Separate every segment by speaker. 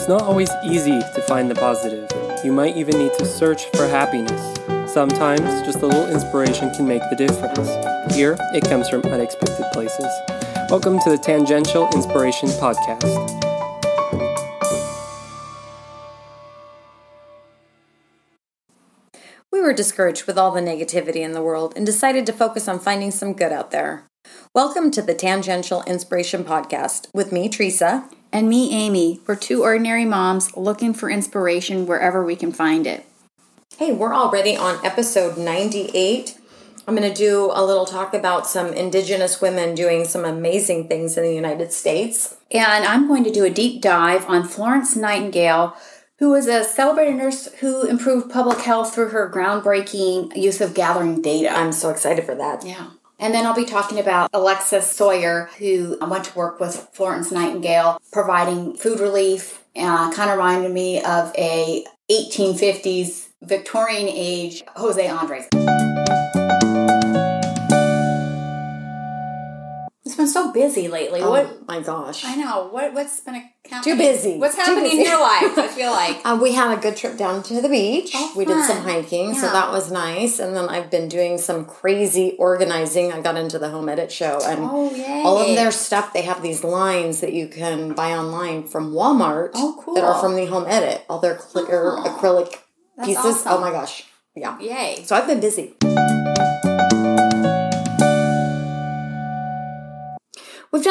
Speaker 1: It's not always easy to find the positive. You might even need to search for happiness. Sometimes just a little inspiration can make the difference. Here, it comes from unexpected places. Welcome to the Tangential Inspiration Podcast.
Speaker 2: We were discouraged with all the negativity in the world and decided to focus on finding some good out there. Welcome to the Tangential Inspiration Podcast with me, Teresa.
Speaker 3: And me, Amy. We're two ordinary moms looking for inspiration wherever we can find it.
Speaker 2: Hey, we're already on episode 98. I'm going to do a little talk about some Indigenous women doing some amazing things in the United States.
Speaker 3: And I'm going to do a deep dive on Florence Nightingale, who was a celebrated nurse who improved public health through her groundbreaking use of gathering data.
Speaker 2: I'm so excited for that.
Speaker 3: Yeah. And then I'll be talking about Alexis Soyer, who went to work with Florence Nightingale, providing food relief. Uh, kind of reminded me of a 1850s Victorian age Jose Andres. Been so busy lately.
Speaker 2: Oh
Speaker 3: what?
Speaker 2: my gosh.
Speaker 3: I know. What? What's been a
Speaker 2: Too busy.
Speaker 3: What's happening
Speaker 2: busy.
Speaker 3: in your life? I feel like.
Speaker 2: Uh, we had a good trip down to the beach.
Speaker 3: Oh,
Speaker 2: we did some
Speaker 3: fun.
Speaker 2: hiking, so that was nice. And then I've been doing some crazy organizing. I got into the Home Edit show, and
Speaker 3: Oh,
Speaker 2: all of their stuff. They have these lines that you can buy online from Walmart.
Speaker 3: Oh, cool.
Speaker 2: That are from the Home Edit. All their clear
Speaker 3: Oh,
Speaker 2: acrylic
Speaker 3: that's
Speaker 2: pieces.
Speaker 3: awesome.
Speaker 2: Oh my gosh! Yeah.
Speaker 3: Yay.
Speaker 2: So I've been busy.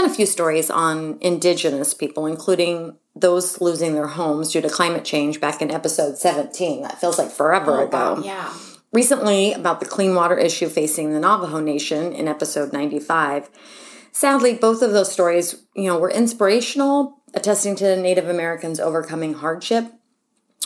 Speaker 2: Done a few stories on indigenous people, including those losing their homes due to climate change back in episode 17. That feels like forever oh, ago.
Speaker 3: Oh, Yeah.
Speaker 2: Recently, about the clean water issue facing the Navajo Nation in episode 95. Sadly, both of those stories, you know, were inspirational, attesting to Native Americans overcoming hardship,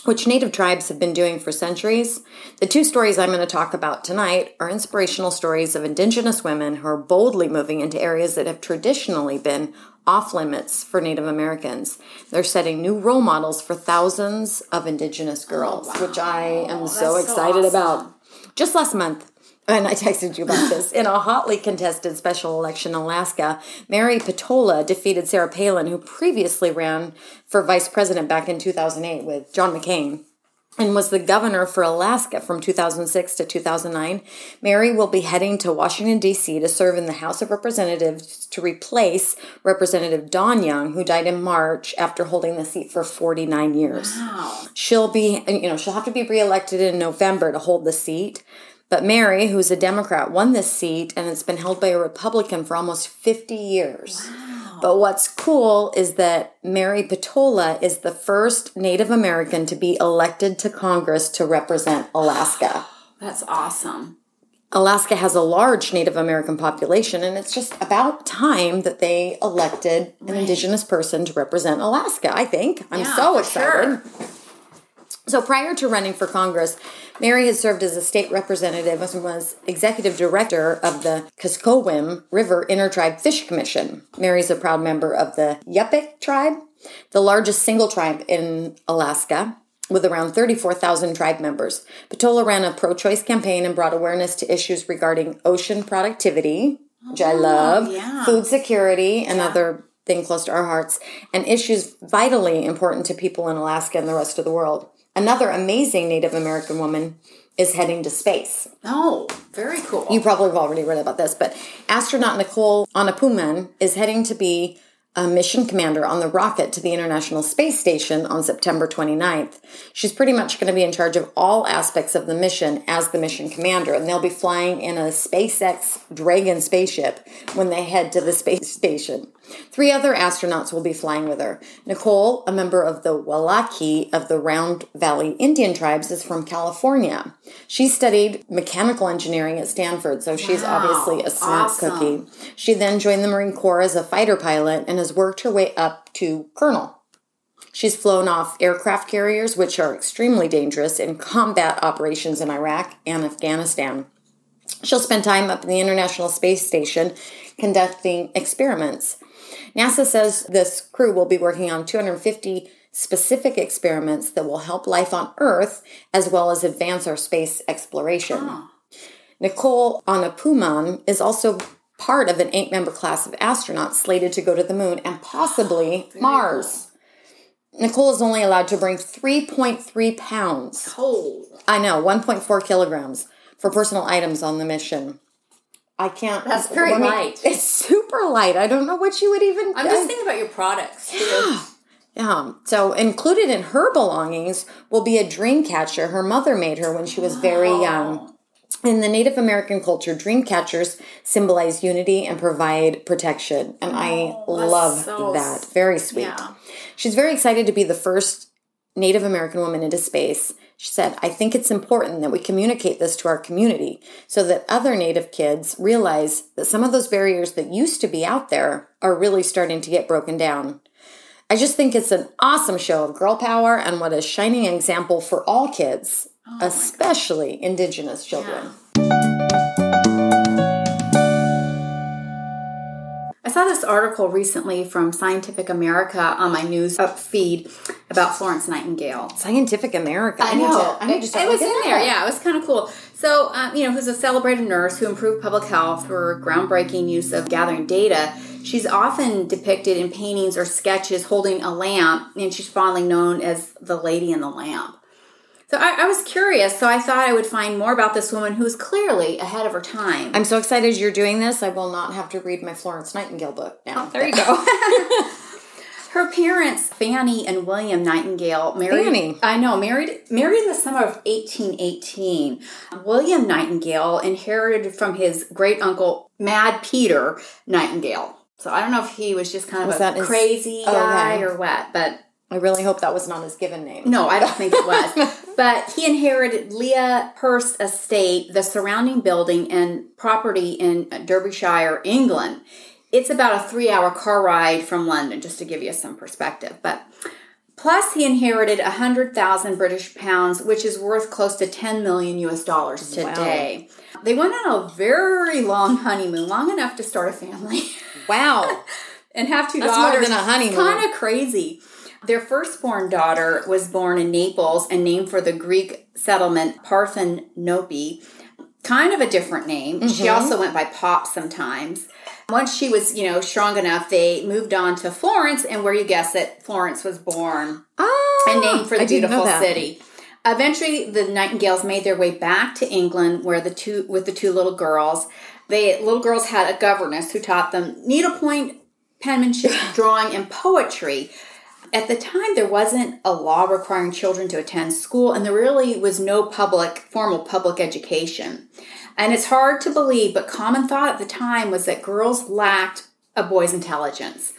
Speaker 2: which Native tribes have been doing for centuries. The two stories I'm going to talk about tonight are inspirational stories of Indigenous women who are boldly moving into areas that have traditionally been off limits for Native Americans. They're setting new role models for thousands of Indigenous girls, oh, which I am so
Speaker 3: that's so
Speaker 2: excited
Speaker 3: awesome.
Speaker 2: about. Just last month, and I texted you about this. In a hotly contested special election in Alaska, Mary Peltola defeated Sarah Palin, who previously ran for vice president back in 2008 with John McCain and was the governor for Alaska from 2006 to 2009. Mary will be heading to Washington, D.C. to serve in the House of Representatives to replace Representative Don Young, who died in March after holding the seat for 49 years.
Speaker 3: Wow.
Speaker 2: She'll be, you know, she'll have to be reelected in November to hold the seat. But Mary, who's a Democrat, won this seat and it's been held by a Republican for almost 50 years. Wow. But what's cool is that Mary Peltola is the first Native American to be elected to Congress to represent Alaska.
Speaker 3: That's awesome.
Speaker 2: Alaska has a large Native American population, and it's just about time that they elected an Indigenous person to represent Alaska, I think. I'm
Speaker 3: Yeah,
Speaker 2: so excited.
Speaker 3: sure.
Speaker 2: So prior to running for Congress, Mary had served as a state representative and was executive director of the Kuskokwim River Intertribe Fish Commission. Mary's a proud member of the Yupik tribe, the largest single tribe in Alaska, with around 34,000 tribe members. Peltola ran a pro-choice campaign and brought awareness to issues regarding ocean productivity, which I oh, love,
Speaker 3: yeah.
Speaker 2: food security, and other thing close to our hearts, and issues vitally important to people in Alaska and the rest of the world. Another amazing Native American woman is heading to space.
Speaker 3: Oh, very cool.
Speaker 2: You probably have already read about this, but astronaut Nicole Aunapu Mann is heading to be a mission commander on the rocket to the International Space Station on September 29th. She's pretty much going to be in charge of all aspects of the mission as the mission commander, and they'll be flying in a SpaceX Dragon spaceship when they head to the space station. Three other astronauts will be flying with her. Nicole, a member of the Wailaki of the Round Valley Indian tribes, is from California. She studied mechanical engineering at Stanford, so she's
Speaker 3: Wow,
Speaker 2: obviously a smart
Speaker 3: awesome.
Speaker 2: cookie. She then joined the Marine Corps as a fighter pilot and has worked her way up to colonel. She's flown off aircraft carriers, which are extremely dangerous in combat operations in Iraq and Afghanistan. She'll spend time up in the International Space Station conducting experiments. NASA says this crew will be working on 250 specific experiments that will help life on Earth as well as advance our space exploration. Nicole Aunapu Mann is also part of an eight member class of astronauts slated to go to the moon and possibly Mars. Nicole is only allowed to bring 3.3 pounds.
Speaker 3: Cold.
Speaker 2: I know, 1.4 kilograms for personal items on the mission. I can't.
Speaker 3: That's very
Speaker 2: me-
Speaker 3: light.
Speaker 2: It's super light. I don't know what you would even.
Speaker 3: I'm just thinking about your products too.
Speaker 2: Yeah. So included in her belongings will be a dream catcher her mother made her when she was very oh. young. In the Native American culture, dream catchers symbolize unity and provide protection. And I oh, love
Speaker 3: so
Speaker 2: that. Very sweet.
Speaker 3: yeah.
Speaker 2: She's very excited to be the first Native American woman into space. She said, I think it's important that we communicate this to our community so that other Native kids realize that some of those barriers that used to be out there are really starting to get broken down. I just think it's an awesome show of girl power and what a shining example for all kids, oh especially Indigenous children.
Speaker 3: I saw this article recently from Scientific America on my news up feed about Florence Nightingale.
Speaker 2: Scientific America. I, need
Speaker 3: know.
Speaker 2: to. I need to
Speaker 3: it, it was in
Speaker 2: looking
Speaker 3: there. Yeah, it was kind of cool. So, um, you know, who's a celebrated nurse who improved public health through her groundbreaking use of gathering data. She's often depicted in paintings or sketches holding a lamp, and she's fondly known as the Lady in the Lamp. So I, I was curious, so I thought I would find more about this woman who's clearly ahead of her time.
Speaker 2: I'm so excited you're doing this. I will not have to read my Florence Nightingale book now.
Speaker 3: Oh, there you go. Her parents, Fanny and William Nightingale, married.
Speaker 2: Fanny.
Speaker 3: I know, married married in the summer of 1818. William Nightingale inherited from his great uncle Mad Peter Nightingale. So I don't know if he was just kind of
Speaker 2: Was
Speaker 3: a
Speaker 2: that his-
Speaker 3: crazy
Speaker 2: Oh,
Speaker 3: guy
Speaker 2: okay.
Speaker 3: or what, but
Speaker 2: I really hope that was not his given name.
Speaker 3: no, I don't think it was. but he inherited Lea Hurst Estate, the surrounding building and property in Derbyshire, England. It's about a three hour car ride from London, just to give you some perspective. But plus, he inherited a hundred thousand British pounds, which is worth close to ten million US dollars today. They went on a very long honeymoon, long enough to start a family.
Speaker 2: Wow.
Speaker 3: and have two
Speaker 2: That's more than a honeymoon.
Speaker 3: Kind of crazy. Their firstborn daughter was born in Naples and named for the Greek settlement Parthenope. Kind of a different name. She
Speaker 2: Mm-hmm.
Speaker 3: also went by Pop sometimes. Once she was, you know, strong enough, they moved on to Florence, and where you guess it, Florence was born
Speaker 2: Ah,
Speaker 3: and named for the
Speaker 2: I
Speaker 3: beautiful city. Eventually, the Nightingales made their way back to England, where the two with the two little girls, they little girls had a governess who taught them needlepoint, penmanship, drawing, and poetry. At the time, there wasn't a law requiring children to attend school, and there really was no public, formal public education. And it's hard to believe, but common thought at the time was that girls lacked a boy's intelligence,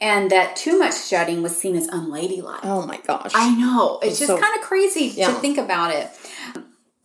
Speaker 3: and that too much studying was seen as unladylike.
Speaker 2: Oh my gosh.
Speaker 3: I know. It's just
Speaker 2: so-
Speaker 3: kind of crazy
Speaker 2: Yeah.
Speaker 3: to think about it.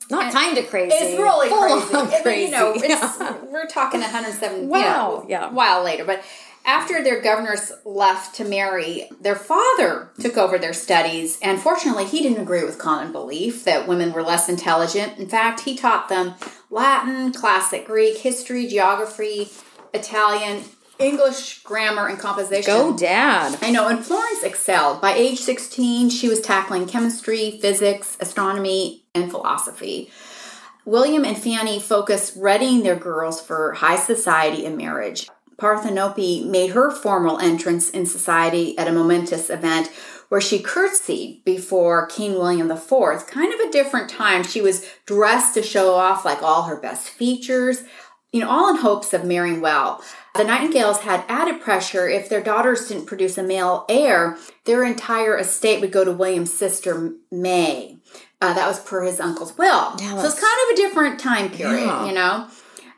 Speaker 2: not kind of crazy.
Speaker 3: It's really
Speaker 2: Full
Speaker 3: crazy.
Speaker 2: on
Speaker 3: I mean,
Speaker 2: crazy.
Speaker 3: you know, it's,
Speaker 2: Yeah.
Speaker 3: we're talking 107
Speaker 2: Wow.
Speaker 3: you know,
Speaker 2: Yeah.
Speaker 3: a while later. But after their governors left to marry, their father took over their studies. And fortunately, he didn't agree with common belief that women were less intelligent. In fact, he taught them Latin, classic Greek, history, geography, Italian, English, grammar, and composition.
Speaker 2: Go, Dad.
Speaker 3: I know, and Florence excelled. By age 16, she was tackling chemistry, physics, astronomy, and philosophy. William and Fanny focused readying their girls for high society and marriage. Parthenope made her formal entrance in society at a momentous event where she curtsied before King William IV. Kind of a different time. She was dressed to show off like all her best features, you know, all in hopes of marrying well. The Nightingales had added pressure if their daughters didn't produce a male heir, their entire estate would go to William's sister May. Uh, that was per his uncle's will.
Speaker 2: Yeah,
Speaker 3: so it's kind of a different time period,
Speaker 2: Yeah.
Speaker 3: you know.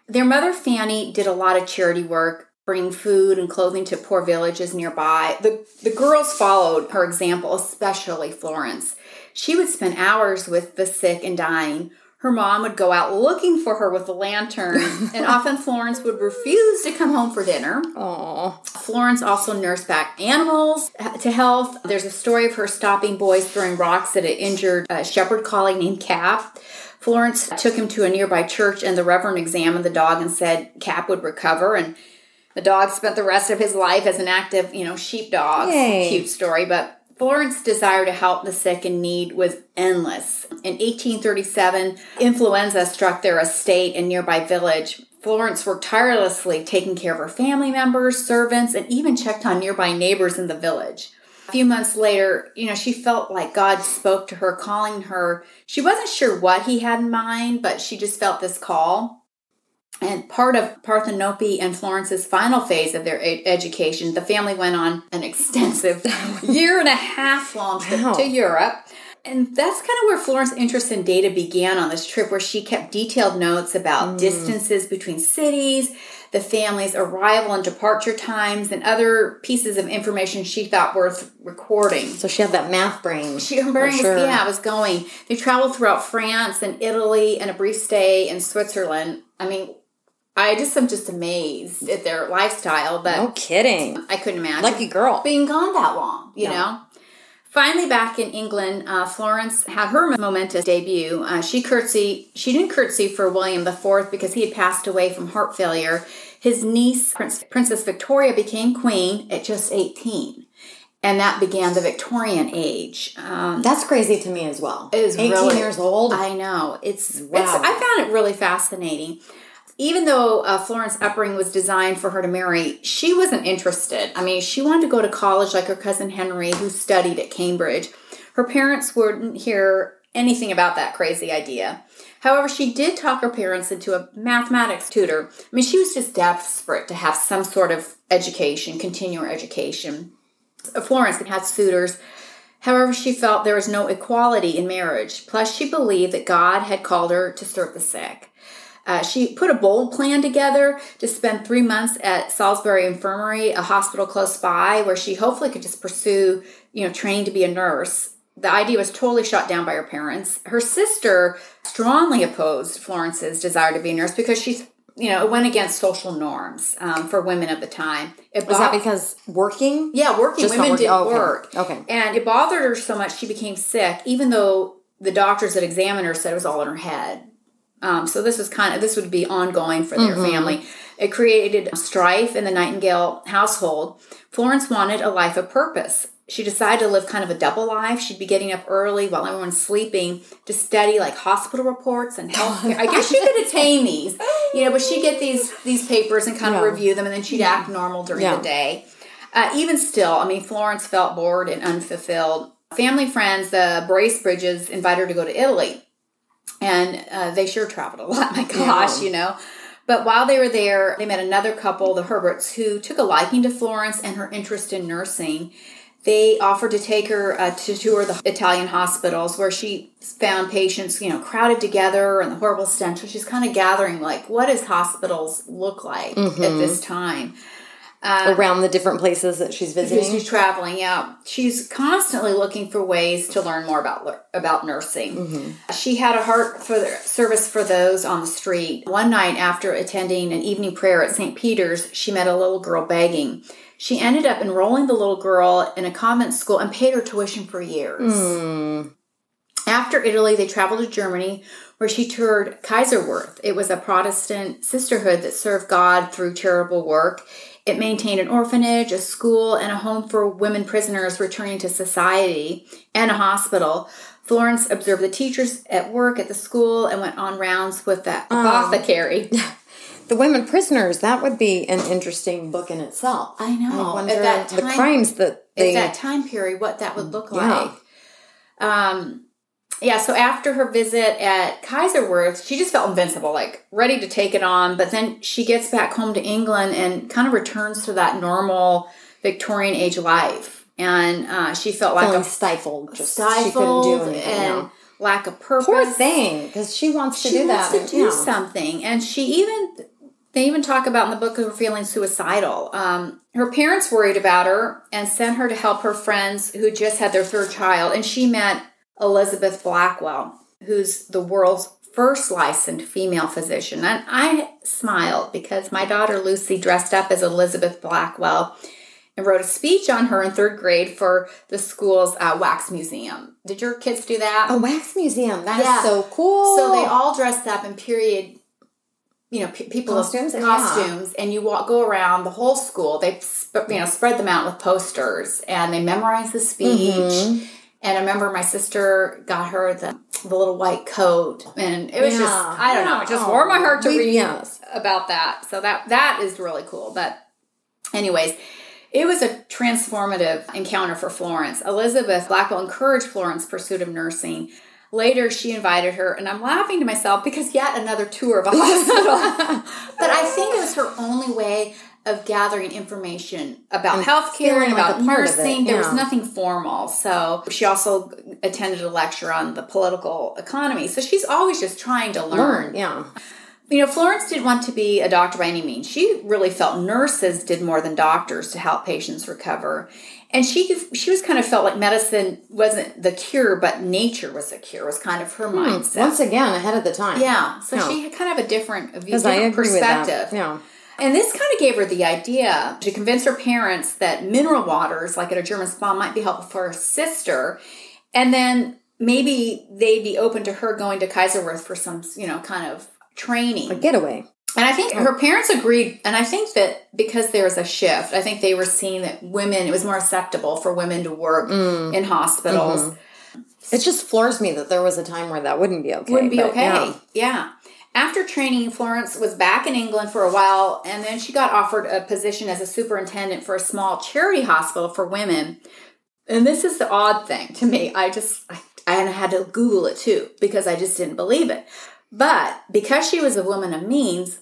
Speaker 3: Their mother Fanny did a lot of charity work, bringing food and clothing to poor villages nearby. The the girls followed her example, especially Florence. She would spend hours with the sick and dying. Her mom would go out looking for her with a lantern, and often Florence would refuse to come home for dinner.
Speaker 2: Oh,
Speaker 3: Florence also nursed back animals to health. There's a story of her stopping boys throwing rocks at an injured uh, shepherd collie named Cap. Florence took him to a nearby church, and the reverend examined the dog and said Cap would recover. And the dog spent the rest of his life as an active, you know, sheepdog.
Speaker 2: Yay.
Speaker 3: Cute story, but Florence's desire to help the sick in need was endless. In 1837, influenza struck their estate and nearby village. Florence worked tirelessly taking care of her family members, servants, and even checked on nearby neighbors in the village. A few months later, you know, she felt like God spoke to her, calling her. She wasn't sure what he had in mind, but she just felt this call. And part of Parthenope and Florence's final phase of their ed- education, the family went on an extensive year and a half long trip
Speaker 2: Wow.
Speaker 3: to Europe. And that's kind of where Florence's interest in data began on this trip, where she kept detailed notes about mm. distances between cities, the family's arrival and departure times, and other pieces of information she thought worth recording.
Speaker 2: So she had that math brain.
Speaker 3: She her brain
Speaker 2: For sure.
Speaker 3: was yeah, was going. They traveled throughout France and Italy and a brief stay in Switzerland. I mean, I just am just amazed at their lifestyle, but
Speaker 2: No kidding.
Speaker 3: I couldn't imagine
Speaker 2: Lucky girl.
Speaker 3: being gone that long. You
Speaker 2: No.
Speaker 3: know. Finally, back in England, uh, Florence had her momentous debut. Uh, she curtsy. She didn't curtsy for William IV because he had passed away from heart failure. His niece, Prince, Princess Victoria, became queen at just eighteen, and that began the Victorian age. Um,
Speaker 2: That's crazy to me as well.
Speaker 3: it is
Speaker 2: 18
Speaker 3: really-
Speaker 2: years old.
Speaker 3: I know. It's, it's
Speaker 2: Wow.
Speaker 3: I found it really fascinating. Even though uh, Florence Uppering was designed for her to marry, she wasn't interested. I mean, she wanted to go to college like her cousin Henry, who studied at Cambridge. Her parents wouldn't hear anything about that crazy idea. However, she did talk her parents into a mathematics tutor. I mean, she was just desperate to have some sort of education, continue her education. Florence had suitors However, she felt there was no equality in marriage. Plus, she believed that God had called her to serve the sick. Uh, she put a bold plan together to spend three months at Salisbury Infirmary, a hospital close by, where she hopefully could just pursue, you know, training to be a nurse. The idea was totally shot down by her parents. Her sister strongly opposed Florence's desire to be a nurse because she, you know, it went against social norms um, for women of the time. It
Speaker 2: Was that because working?
Speaker 3: yeah, working
Speaker 2: Just
Speaker 3: women
Speaker 2: working-
Speaker 3: did
Speaker 2: oh, okay.
Speaker 3: work.
Speaker 2: Okay.
Speaker 3: And it bothered her so much she became sick, even though the doctors that examined her said it was all in her head. Um, so this was kind of this would be ongoing for their family. It created strife in the Nightingale household. Florence wanted a life of purpose. She decided to live kind of a double life. She'd be getting up early while everyone's sleeping to study like hospital reports and health. I guess she could attain these, you know, but she'd get these these papers and kind of review them, and then she'd act normal during
Speaker 2: Yeah.
Speaker 3: the day. Uh, even still, I mean, Florence felt bored and unfulfilled. Family friends, the Bracebridges, invited her to go to Italy, and uh, they sure traveled a lot. My gosh,
Speaker 2: Yeah.
Speaker 3: you know. But while they were there, they met another couple, the Herberts, who took a liking to Florence and her interest in nursing. They offered to take her uh, to tour the Italian hospitals where she found patients, you know, crowded together and the horrible stench. So she's kind of gathering, like, what does hospitals look like at this time?
Speaker 2: Um, around the different places that she's visiting?
Speaker 3: she's traveling, yeah. She's constantly looking for ways to learn more about about nursing. Mm-hmm. She had a heart for the service for those on the street. One night after attending an evening prayer at St. Peter's, she met a little girl begging. She ended up enrolling the little girl in a convent school and paid her tuition for years. Hmm. After Italy, they traveled to Germany, where she toured Kaiserswerth. It was a Protestant sisterhood that served God through charitable work. It maintained an orphanage, a school, and a home for women prisoners returning to society, and a hospital. Florence observed the teachers at work at the school and went on rounds with the apothecary.
Speaker 2: The women prisoners, that would be an interesting book in itself.
Speaker 3: I know.
Speaker 2: I wonder
Speaker 3: At that time, the
Speaker 2: crimes that they.
Speaker 3: at that time period what that would look
Speaker 2: Yeah.
Speaker 3: like. Um, yeah, so after her visit at Kaiserswerth, she just felt invincible, like ready to take it on. But then she gets back home to England and kind of returns to that normal Victorian age life. And uh, she felt like
Speaker 2: feeling
Speaker 3: a
Speaker 2: stifled. Just she couldn't
Speaker 3: stifled
Speaker 2: do anything.
Speaker 3: and lack of purpose.
Speaker 2: Poor thing, because she wants to
Speaker 3: She
Speaker 2: do
Speaker 3: wants
Speaker 2: that.
Speaker 3: to do
Speaker 2: yeah.
Speaker 3: something, and she even they even talk about in the book of her feeling suicidal. Um, her parents worried about her and sent her to help her friends who just had their third child, and she met Elizabeth Blackwell, who's the world's first licensed female physician. And I smiled because my daughter Lucy dressed up as Elizabeth Blackwell and wrote a speech on her in third grade for the school's uh, wax museum. Did your kids do that?
Speaker 2: A wax museum. That is
Speaker 3: Yeah.
Speaker 2: so cool.
Speaker 3: So they all dressed up in period, you know, pe- people
Speaker 2: Costumes, yeah.
Speaker 3: costumes, and you walk go around the whole school. They sp- you know spread them out with posters, and they memorize the speech.
Speaker 2: Mm-hmm.
Speaker 3: And I remember my sister got her the the little white coat, and it was just I don't know, it just
Speaker 2: Oh,
Speaker 3: warmed my oh, heart to
Speaker 2: we-
Speaker 3: read
Speaker 2: yes.
Speaker 3: about that. So that that is really cool. But anyways. It was a transformative encounter for Florence. Elizabeth Blackwell encouraged Florence's pursuit of nursing. Later, she invited her, and I'm laughing to myself because yet another tour of a hospital. but I think it was her only way of gathering information about
Speaker 2: And
Speaker 3: healthcare and about
Speaker 2: a it,
Speaker 3: nursing. There was nothing formal. So she also attended a lecture on the political economy. So she's always just trying to
Speaker 2: Learn, yeah.
Speaker 3: you know, Florence didn't want to be a doctor by any means. She really felt nurses did more than doctors to help patients recover. And she she was kind of felt like medicine wasn't the cure, but nature was the cure. Was kind of her mindset.
Speaker 2: Hmm. Once again, ahead of the time.
Speaker 3: yeah, so
Speaker 2: Yeah.
Speaker 3: she had kind of a different
Speaker 2: I
Speaker 3: different perspective.
Speaker 2: Yeah.
Speaker 3: And this kind of gave her the idea to convince her parents that mineral waters, like at a German spa, might be helpful for her sister. And then maybe they'd be open to her going to Kaiserswerth for some, you know, kind of training.
Speaker 2: A getaway.
Speaker 3: And I think her parents agreed. And I think that because there was a shift, I think they were seeing that women, it was more acceptable for women to work
Speaker 2: Mm.
Speaker 3: in hospitals.
Speaker 2: Mm-hmm. It just floors me that there was a time where that wouldn't be okay.
Speaker 3: Wouldn't be okay.
Speaker 2: yeah.
Speaker 3: Yeah. After training, Florence was back in England for a while, and then she got offered a position as a superintendent for a small charity hospital for women. And this is the odd thing to me. I just, I, and I had to Google it too because I just didn't believe it. But because she was a woman of means,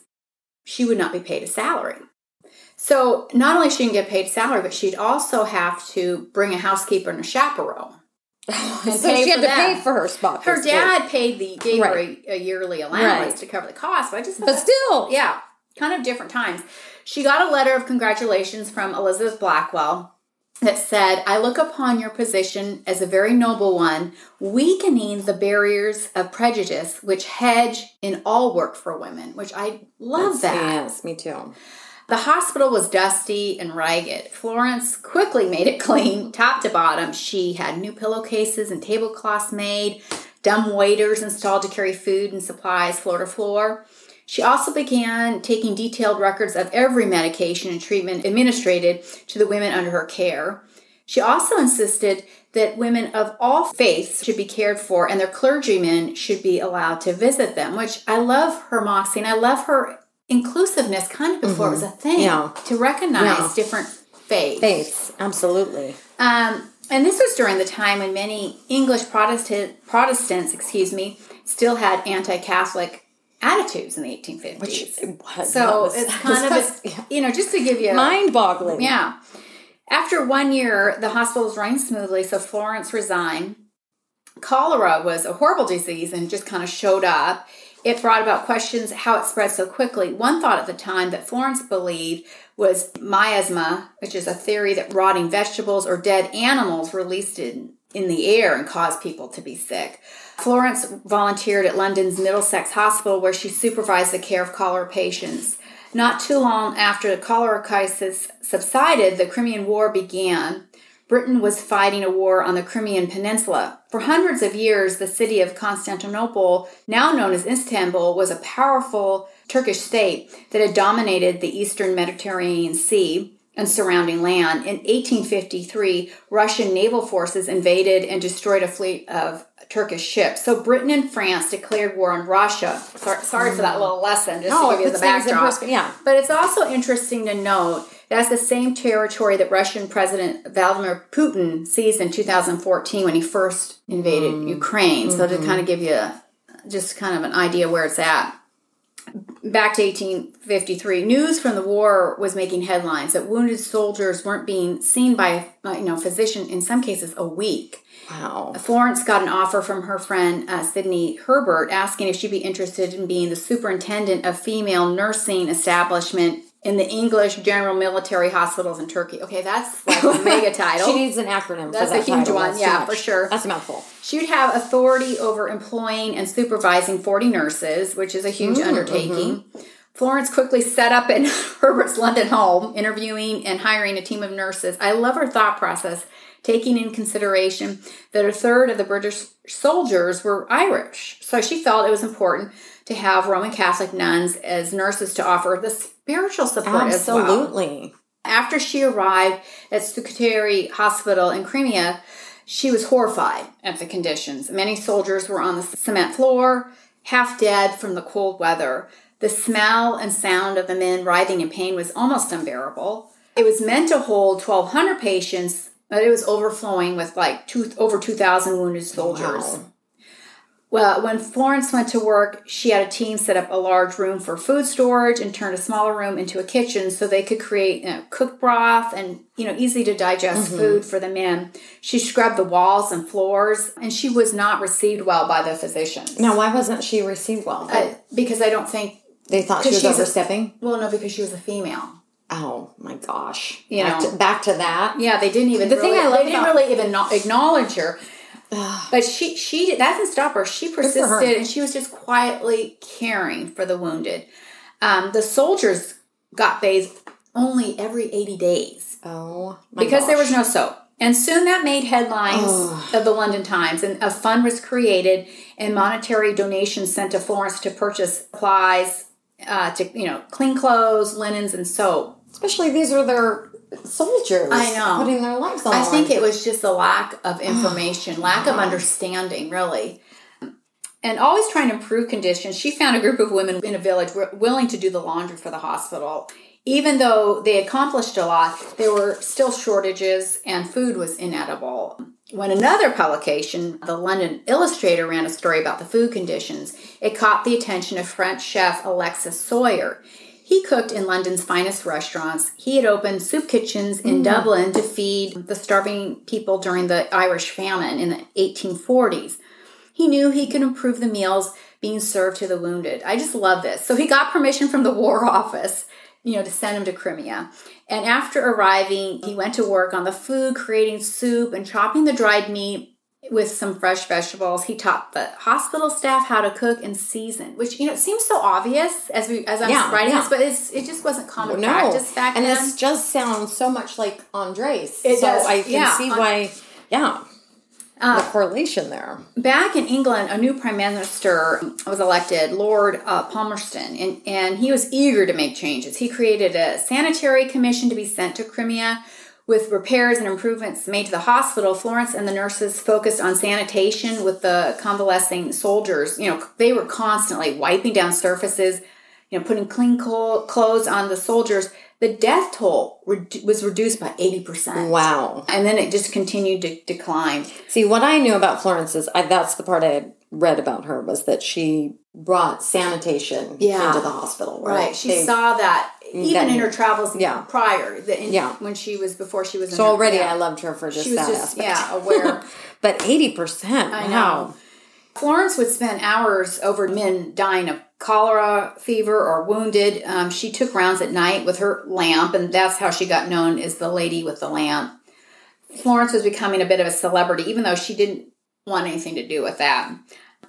Speaker 3: she would not be paid a salary. So not only she didn't get paid salary, but she'd also have to bring a housekeeper and a chaperone. And
Speaker 2: So she had to pay for her spot.
Speaker 3: Her dad paid the gave
Speaker 2: Right.
Speaker 3: her a, a yearly allowance
Speaker 2: Right.
Speaker 3: to cover the cost, but I just
Speaker 2: But still.
Speaker 3: yeah, kind of different times. She got a letter of congratulations from Elizabeth Blackwell that said, I look upon your position as a very noble one, weakening the barriers of prejudice which hedge in all work for women, which I love that.
Speaker 2: Yes, me too.
Speaker 3: The hospital was dusty and ragged. Florence quickly made it clean, top to bottom. She had new pillowcases and tablecloths made, dumb waiters installed to carry food and supplies floor to floor. She also began taking detailed records of every medication and treatment administered to the women under her care. She also insisted that women of all faiths should be cared for and their clergymen should be allowed to visit them, which I love her moxie and I love her inclusiveness kind of before it was a thing
Speaker 2: Yeah.
Speaker 3: to recognize
Speaker 2: Yeah.
Speaker 3: different faiths.
Speaker 2: Faiths, absolutely.
Speaker 3: Um, and this was during the time when many English Protestant Protestants, excuse me, still had anti-Catholic attitudes in the 1850s.
Speaker 2: Which what,
Speaker 3: so it's kind of a, you know just to give you
Speaker 2: mind-boggling.
Speaker 3: yeah. After one year, the hospital was running smoothly, so Florence resigned. Cholera was a horrible disease and just kind of showed up. It brought about questions how it spread so quickly. One thought at the time that Florence believed was miasma, which is a theory that rotting vegetables or dead animals released in, in the air and caused people to be sick. Florence volunteered at London's Middlesex Hospital where she supervised the care of cholera patients. Not too long after the cholera crisis subsided, the Crimean War began. Britain was fighting a war on the Crimean Peninsula. For hundreds of years, the city of Constantinople, now known as Istanbul, was a powerful Turkish state that had dominated the eastern Mediterranean Sea and surrounding land. In 1853, Russian naval forces invaded and destroyed a fleet of Turkish ships. So Britain and France declared war on Russia. Sorry, sorry for that little lesson, just
Speaker 2: No,
Speaker 3: to give you the
Speaker 2: puts things in
Speaker 3: backdrop.
Speaker 2: yeah.
Speaker 3: But it's also interesting to note that's the same territory that Russian President Vladimir Putin seized in 2014 when he first invaded
Speaker 2: Mm.
Speaker 3: Ukraine. So
Speaker 2: Mm-hmm.
Speaker 3: to kind of give you just kind of an idea where it's at. Back to 1853, news from the war was making headlines that wounded soldiers weren't being seen by you know physician in some cases a week.
Speaker 2: Wow.
Speaker 3: Florence got an offer from her friend uh, Sidney Herbert asking if she'd be interested in being the superintendent of female nursing establishment in the English General Military Hospitals in Turkey. Okay, that's like a mega title.
Speaker 2: She needs an acronym.
Speaker 3: That's
Speaker 2: for
Speaker 3: a huge
Speaker 2: title.
Speaker 3: one,
Speaker 2: That's
Speaker 3: yeah, for sure.
Speaker 2: That's a mouthful.
Speaker 3: She would have authority over employing and supervising 40 nurses, which is a huge uh-huh. undertaking. Florence quickly set up in Herbert's London home, interviewing and hiring a team of nurses. I love her thought process, taking in consideration that a third of the British soldiers were Irish. So she felt it was important to have Roman Catholic nuns as nurses to offer the spiritual support as well.
Speaker 2: Absolutely.
Speaker 3: After she arrived at Scutari Hospital in Crimea, she was horrified at the conditions. Many soldiers were on the cement floor, half dead from the cold weather. The smell and sound of the men writhing in pain was almost unbearable. It was meant to hold 1,200 patients, but it was overflowing with like two, over 2,000 wounded soldiers.
Speaker 2: Wow.
Speaker 3: Well, when Florence went to work, she had a team set up a large room for food storage and turned a smaller room into a kitchen so they could create you know, cooked broth and you know easy to digest food for the men. She scrubbed the walls and floors, and she was not received well by the physicians.
Speaker 2: Now, why wasn't she received well?
Speaker 3: Uh, because I don't think
Speaker 2: they thought she was
Speaker 3: she's a-
Speaker 2: overstepping.
Speaker 3: well, no, because she was a female.
Speaker 2: oh my gosh!
Speaker 3: You
Speaker 2: back,
Speaker 3: know.
Speaker 2: to, back to that.
Speaker 3: Yeah, they didn't even.
Speaker 2: The thing I love
Speaker 3: they didn't
Speaker 2: about-
Speaker 3: really even acknowledge her. But she she that didn't stop her. She
Speaker 2: for her.
Speaker 3: persisted, and she was just quietly caring for the wounded. Um, the soldiers got bathed only every eighty days
Speaker 2: Oh my
Speaker 3: because there was no soap. And soon that made headlines of the London Times, and a fund was created and monetary donations sent to Florence to purchase supplies, uh, to you know, clean clothes, linens, and soap.
Speaker 2: Especially these are their soldiers.
Speaker 3: I know.
Speaker 2: putting their lives on.
Speaker 3: I think it was just a lack of information, lack of understanding, really. And always trying to improve conditions, she found a group of women in a village willing to do the laundry for the hospital. Even though they accomplished a lot, there were still shortages and food was inedible. When another publication, the London Illustrator, ran a story about the food conditions, it caught the attention of French chef Alexis Soyer. He cooked in London's finest restaurants. He had opened soup kitchens in mm. Dublin to feed the starving people during the Irish famine in the 1840s. He knew he could improve the meals being served to the wounded. I just love this. So he got permission from the War Office, you know, to send him to Crimea. And after arriving, he went to work on the food, creating soup and chopping the dried meat with some fresh vegetables. He taught the hospital staff how to cook and season, which you know it seems so obvious as we as I'm
Speaker 2: Yeah,
Speaker 3: writing
Speaker 2: yeah.
Speaker 3: this, but it's it just wasn't common
Speaker 2: no.
Speaker 3: practice back
Speaker 2: and
Speaker 3: then.
Speaker 2: this just sounds so much like Andres.
Speaker 3: It
Speaker 2: so
Speaker 3: does,
Speaker 2: I can
Speaker 3: yeah.
Speaker 2: see
Speaker 3: On-
Speaker 2: why. Yeah,
Speaker 3: Uh,
Speaker 2: the correlation there.
Speaker 3: back in England, a new prime minister was elected, Lord uh, Palmerston, and, and he was eager to make changes. He created a sanitary commission to be sent to Crimea with repairs and improvements made to the hospital. Florence and the nurses focused on sanitation with the convalescing soldiers. You know, they were constantly wiping down surfaces, you know, putting clean clothes on the soldiers. The death toll was reduced by 80%.
Speaker 2: Wow.
Speaker 3: And then it just continued to decline.
Speaker 2: See, what I knew about Florence is I, that's the part I had read about her was that she brought sanitation
Speaker 3: Yeah.
Speaker 2: into the hospital.
Speaker 3: Right. She
Speaker 2: They-
Speaker 3: saw that even
Speaker 2: That-
Speaker 3: in her travels
Speaker 2: Yeah.
Speaker 3: prior, the,
Speaker 2: Yeah.
Speaker 3: when she was before she was in
Speaker 2: So
Speaker 3: her-
Speaker 2: already
Speaker 3: yeah.
Speaker 2: I loved her for just
Speaker 3: She was
Speaker 2: that
Speaker 3: just
Speaker 2: aspect.
Speaker 3: yeah aware.
Speaker 2: but eighty percent.
Speaker 3: I
Speaker 2: Wow.
Speaker 3: know. Florence would spend hours over men dying of cholera, fever, or wounded. Um, she took rounds at night with her lamp, and that's how she got known as the lady with the lamp. Florence was becoming a bit of a celebrity, even though she didn't want anything to do with that.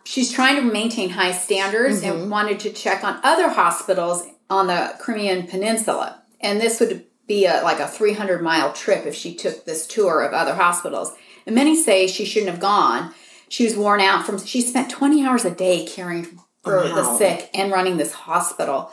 Speaker 3: She's trying to maintain high standards and wanted to check on other hospitals on the Crimean Peninsula. And this would be a, like a 300 mile trip if she took this tour of other hospitals. And many say she shouldn't have gone. She was worn out from, she spent 20 hours a day caring for the sick and running this hospital.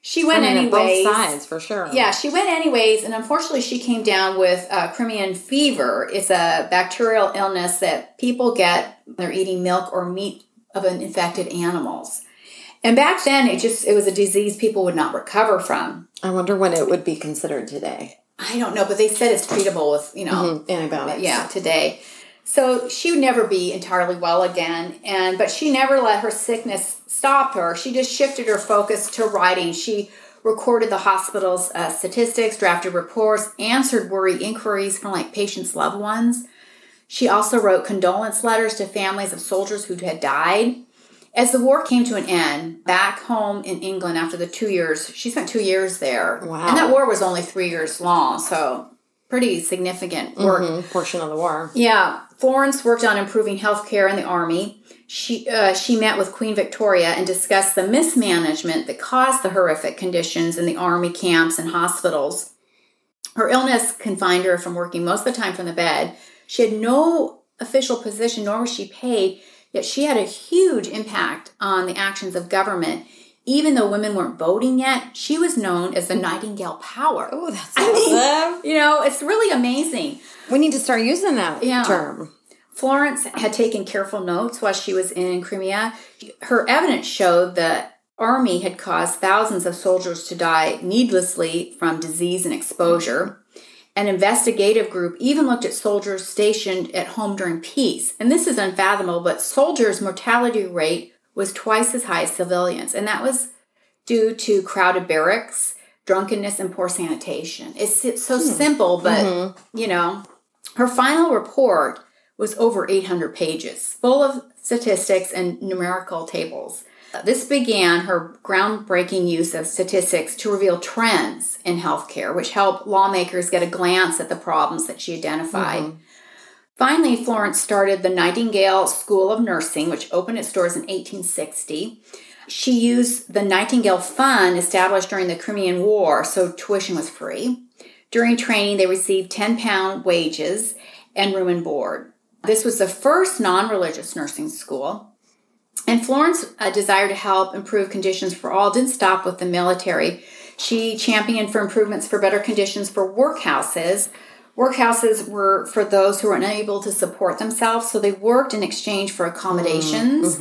Speaker 3: She went
Speaker 2: I mean,
Speaker 3: anyways.
Speaker 2: both sides for sure.
Speaker 3: Yeah, she went anyways, and unfortunately, she came down with uh, Crimean fever. It's a bacterial illness that people get when they're eating milk or meat of an infected animals. And back then, it just it was a disease people would not recover from.
Speaker 2: I wonder when it would be considered today.
Speaker 3: I don't know, but they said it's treatable with you know
Speaker 2: Antibiotics.
Speaker 3: yeah today so she would never be entirely well again and but she never let her sickness stop her she just shifted her focus to writing she recorded the hospital's uh, statistics drafted reports answered worry inquiries from like patients loved ones she also wrote condolence letters to families of soldiers who had died as the war came to an end back home in england after the two years she spent two years there
Speaker 2: Wow.
Speaker 3: and that war was only three years long so pretty significant work
Speaker 2: Mhm, portion of the war.
Speaker 3: yeah, Florence worked on improving healthcare in the army. She uh, she met with Queen Victoria and discussed the mismanagement that caused the horrific conditions in the army camps and hospitals. Her illness confined her from working most of the time from the bed. She had no official position, nor was she paid. Yet she had a huge impact on the actions of government. Even though women weren't voting yet, she was known as the Nightingale Power.
Speaker 2: Oh, that's
Speaker 3: I mean, you know, it's really amazing.
Speaker 2: we need to start using that
Speaker 3: Yeah.
Speaker 2: term.
Speaker 3: Florence had taken careful notes while she was in Crimea. Her evidence showed that army had caused thousands of soldiers to die needlessly from disease and exposure. An investigative group even looked at soldiers stationed at home during peace. And this is unfathomable, but soldiers' mortality rate was twice as high as civilians. And that was due to crowded barracks, drunkenness, and poor sanitation. It's, it's so hmm. simple, but mm-hmm. you know, her final report was over 800 pages, full of statistics and numerical tables. Uh, this began her groundbreaking use of statistics to reveal trends in healthcare, which helped lawmakers get a glance at the problems that she identified. Mm-hmm. Finally, Florence started the Nightingale School of Nursing, which opened its doors in 1860. She used the Nightingale Fund established during the Crimean War, so tuition was free. During training, they received 10 pound wages and room and board. This was the first non religious nursing school. And Florence's uh, desire to help improve conditions for all didn't stop with the military. She championed for improvements for better conditions for workhouses. Workhouses were for those who were unable to support themselves, so they worked in exchange for accommodations.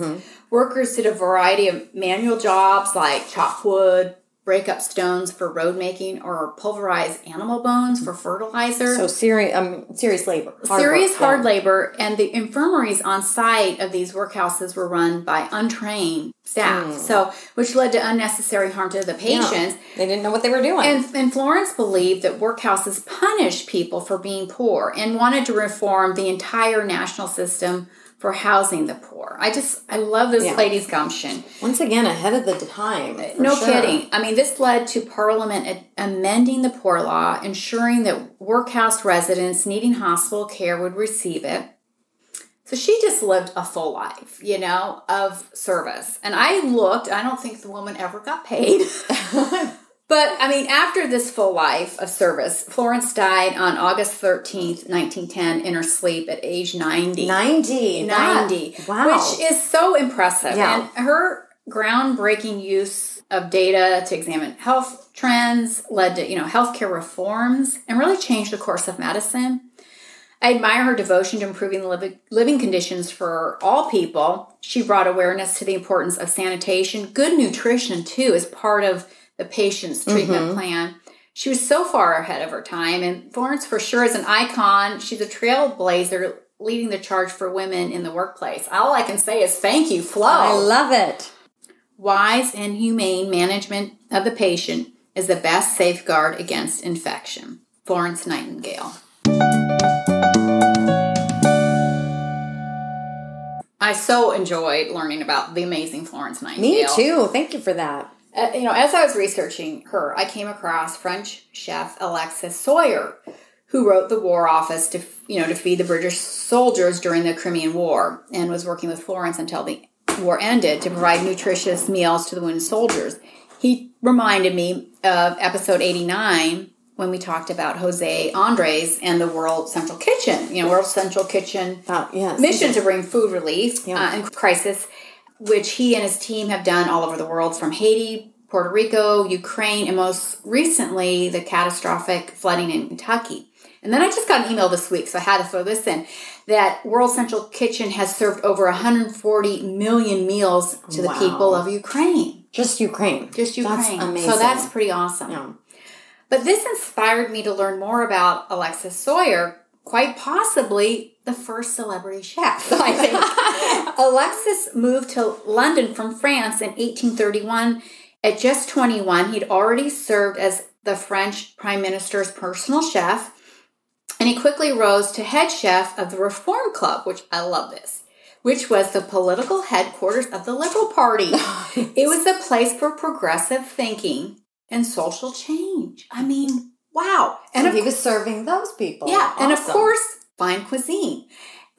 Speaker 3: Workers did a variety of manual jobs like chop wood, break up stones for road making, or pulverize animal bones for fertilizer
Speaker 2: So serious, um, serious labor. Hard
Speaker 3: serious
Speaker 2: work,
Speaker 3: hard
Speaker 2: yeah.
Speaker 3: labor and the infirmaries on site of these workhouses were run by untrained staff so which led to unnecessary harm to the.
Speaker 2: Yeah.
Speaker 3: patients
Speaker 2: They didn't know what they were doing.
Speaker 3: and, and florence believed that workhouses punished people for being poor and wanted to reform the entire national system for housing the poor i just i love this
Speaker 2: Yeah.
Speaker 3: lady's gumption
Speaker 2: Once again, ahead of the time.
Speaker 3: no
Speaker 2: sure.
Speaker 3: kidding. I mean, this led to Parliament ad- amending the Poor Law, ensuring that workhouse residents needing hospital care would receive it. So she just lived a full life, you know, of service. And I looked, I don't think the woman ever got paid. but I mean, after this full life of service, Florence died on August 13th, 1910, in her sleep at age 90.
Speaker 2: 90.
Speaker 3: 90
Speaker 2: That- wow.
Speaker 3: which is so impressive
Speaker 2: Yeah.
Speaker 3: and her groundbreaking use of data to examine health trends led to you know healthcare reforms and really changed the course of medicine i admire her devotion to improving living conditions for all people she brought awareness to the importance of sanitation good nutrition too as part of the patient's treatment
Speaker 2: Mm-hmm.
Speaker 3: plan she was so far ahead of her time and florence for sure is an icon she's a trailblazer leading the charge for women in the workplace all i can say is thank you flo
Speaker 2: I love it.
Speaker 3: wise and humane management of the patient is the best safeguard against infection florence nightingale I so enjoyed learning about the amazing Florence Nightingale.
Speaker 2: Me too. Thank you for that.
Speaker 3: Uh, you know, as I was researching her, I came across French chef Alexis Soyer, who wrote the War Office to, you know, to feed the British soldiers during the Crimean War, and was working with Florence until the war ended to provide nutritious meals to the wounded soldiers. He reminded me of episode eighty nine when we talked about Jose Andres and the World Central Kitchen. You know, World Central Kitchen
Speaker 2: Uh, yes.
Speaker 3: mission to bring food relief
Speaker 2: Yeah.
Speaker 3: uh, in crisis, which he and his team have done all over the world from Haiti, Puerto Rico, Ukraine, and most recently the catastrophic flooding in Kentucky. And then I just got an email this week, so I had to throw this in that World Central Kitchen has served over 140 million meals to the people of Ukraine.
Speaker 2: Just Ukraine.
Speaker 3: Just Ukraine.
Speaker 2: That's amazing.
Speaker 3: So that's pretty awesome.
Speaker 2: Yeah.
Speaker 3: But this inspired me to learn more about Alexis Soyer, quite possibly the first celebrity chef, I think. Alexis moved to London from France in 1831. At just 21, he'd already served as the French Prime Minister's personal chef, and he quickly rose to head chef of the Reform Club, which I love this, which was the political headquarters of the Liberal Party. it was a place for progressive thinking and social change. I mean, wow.
Speaker 2: And
Speaker 3: of
Speaker 2: he was serving those people.
Speaker 3: yeah, and of course, fine cuisine.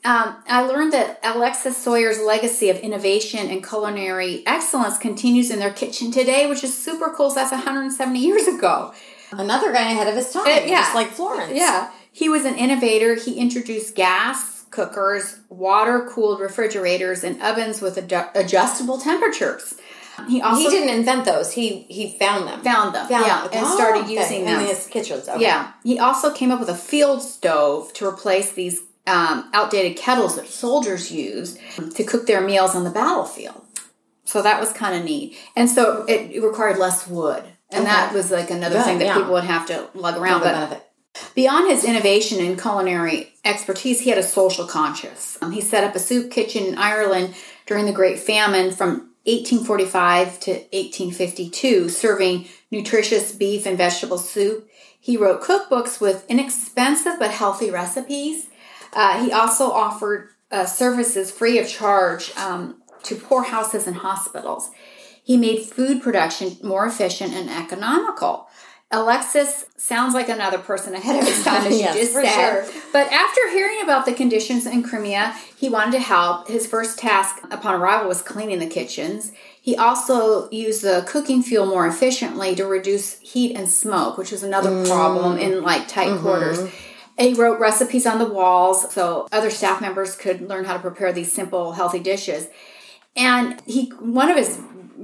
Speaker 3: Um, I learned that Alexis Soyer's legacy of innovation and culinary excellence continues in their kitchen today, which is super cool. So that's 170 years ago.
Speaker 2: Another guy ahead of his time.
Speaker 3: Uh, yeah.
Speaker 2: Just like Florence.
Speaker 3: Yeah, he was an innovator. He introduced gas cookers, water cooled refrigerators, and ovens with adju- adjustable temperatures. He also
Speaker 2: He didn't invent those. He he found them.
Speaker 3: found them,
Speaker 2: Found
Speaker 3: yeah,
Speaker 2: them.
Speaker 3: and
Speaker 2: Oh,
Speaker 3: started
Speaker 2: okay.
Speaker 3: using them.
Speaker 2: in his kitchens. Okay.
Speaker 3: Yeah. He also came up with a field stove to replace these um, outdated kettles that soldiers used to cook their meals on the battlefield. So that was kind of neat. And so it, it required less wood. And
Speaker 2: Okay.
Speaker 3: that was like another
Speaker 2: Good,
Speaker 3: thing that
Speaker 2: yeah.
Speaker 3: people would have to lug around. But. Beyond his innovation and culinary expertise, he had a social conscience. Um, he set up a soup kitchen in Ireland during the Great Famine from 1845 to 1852, serving nutritious beef and vegetable soup. He wrote cookbooks with inexpensive but healthy recipes. Uh, he also offered uh, services free of charge um, to poorhouses and hospitals. He made food production more efficient and economical. Alexis sounds like another person ahead of his time, as
Speaker 2: Yes,
Speaker 3: you just said.
Speaker 2: sure.
Speaker 3: But after hearing about the conditions in Crimea, he wanted to help. His first task upon arrival was cleaning the kitchens. He also used the cooking fuel more efficiently to reduce heat and smoke, which was another
Speaker 2: Mm.
Speaker 3: problem in like tight
Speaker 2: Mm-hmm.
Speaker 3: quarters. He wrote recipes on the walls so other staff members could learn how to prepare these simple, healthy dishes. And he one of his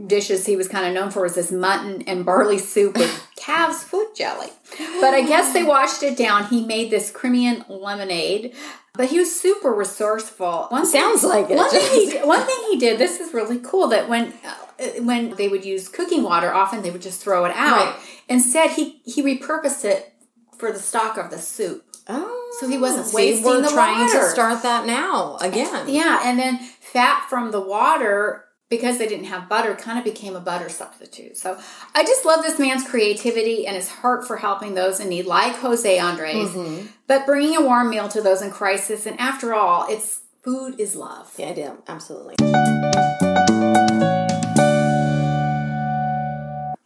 Speaker 3: dishes he was kind of known for was this mutton and barley soup with calf's foot jelly. But I guess they washed it down. He made this Crimean lemonade. But he was super resourceful. One thing-
Speaker 2: Sounds like it.
Speaker 3: One thing, he, one thing he did. This is really cool. That when uh, when they would use cooking water, often they would just throw it out.
Speaker 2: Right.
Speaker 3: Instead, he he repurposed it for the stock of the soup.
Speaker 2: Oh,
Speaker 3: So he wasn't
Speaker 2: see,
Speaker 3: wasting
Speaker 2: We're
Speaker 3: the
Speaker 2: trying
Speaker 3: water.
Speaker 2: to start that now again.
Speaker 3: Yeah, and then fat from the water because they didn't have butter kind of became a butter substitute. So I just love this man's creativity and his heart for helping those in need, like Jose Andres,
Speaker 2: Mm-hmm.
Speaker 3: but bringing a warm meal to those in crisis. And after all, it's food is love.
Speaker 2: Yeah, I do. Absolutely.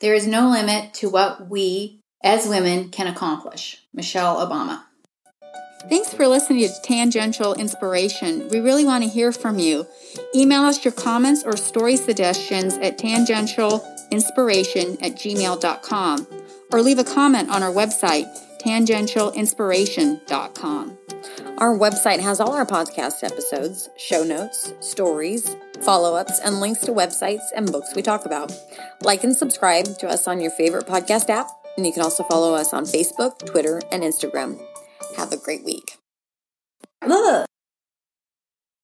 Speaker 3: There is no limit to what we as women can accomplish. Michelle Obama. Thanks for listening to Tangential Inspiration. We really want to hear from you. Email us your comments or story suggestions at tangentialinspiration at gmail.com or leave a comment on our website, tangentialinspiration.com.
Speaker 2: Our website has all our podcast episodes, show notes, stories, follow ups, and links to websites and books we talk about. Like and subscribe to us on your favorite podcast app, and you can also follow us on Facebook, Twitter, and Instagram. Have a great week. Ugh.